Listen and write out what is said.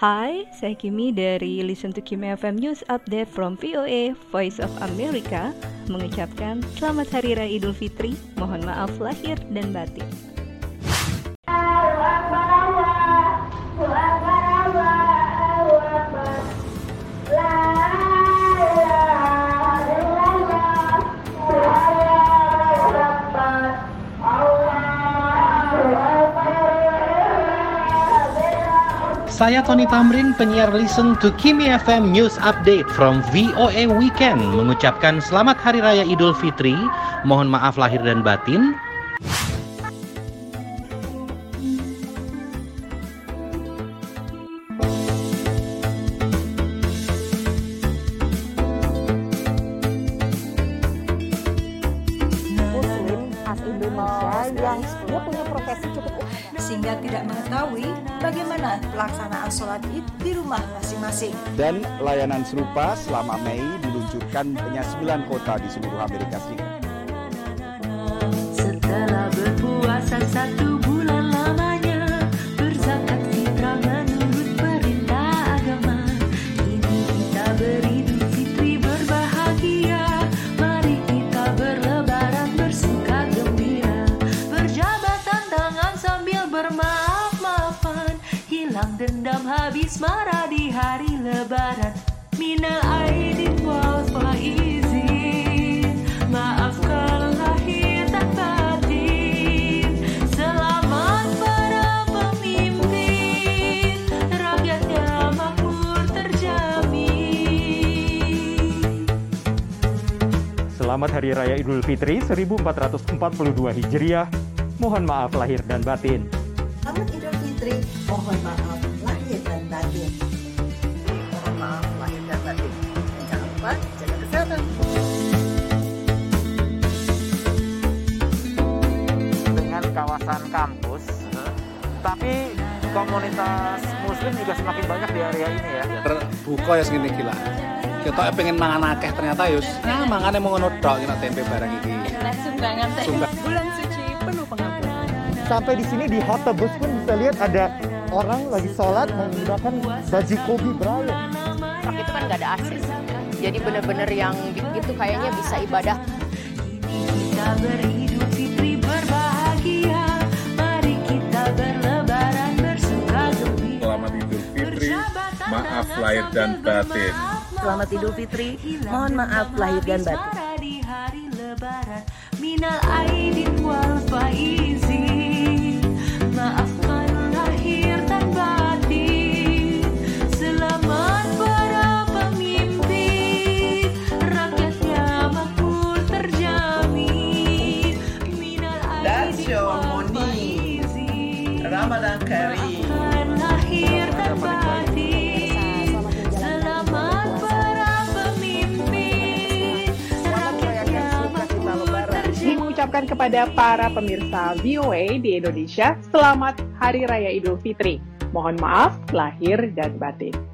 Hai, saya Kimi dari Listen to Kimi FM News Update from VOA Voice of America mengucapkan Selamat Hari Raya Idul Fitri. Mohon maaf lahir dan batin. Saya Tony Tamrin, penyiar Listen to Kimi FM News Update from VOA Weekend mengucapkan selamat Hari Raya Idul Fitri. Mohon maaf lahir dan batin. Profesi cukup sehingga tidak mengetahui bagaimana pelaksanaan sholat id di rumah masing-masing. Dan layanan serupa selama Mei diluncurkan hanya 9 kota di seluruh Amerika Serikat. Dendam habis marah di hari lebaran. Minal aidin wal faizin lahir dan batin. Selamat para pemimpin. Rakyatnya makmur terjamin. Selamat Hari Raya Idul Fitri 1442 Hijriah. Mohon maaf lahir dan batin. Selamat Idul Fitri, mohon maaf kawasan kampus, tapi komunitas muslim juga semakin banyak di area ini ya. Terbuka ya segini gila. Kita pengen mangan akeh ternyata yus. Nah, mangane mau ngono tok kena tempe barang iki. Sumbangan. Bulan suci penuh pengampunan. sampai di sini di halte bus pun bisa lihat ada orang lagi sholat menggunakan baju kobi Braille. truk itu kan nggak ada AC. Jadi bener-bener yang itu kayaknya bisa ibadah Kita beridul maaf lahir dan batin. Selamat Idul Fitri, mohon maaf lahir dan batin. di hari lebaran. Minal aidin wal faizin. Maafkan lahir dan batin. Selamat para pemimpin. Rakyatnya makmur terjamin. Minal aidin wal faizin. Ramadan Kareem. Mengucapkan kepada para pemirsa VOA di Indonesia selamat Hari Raya Idul Fitri. Mohon maaf lahir dan batin.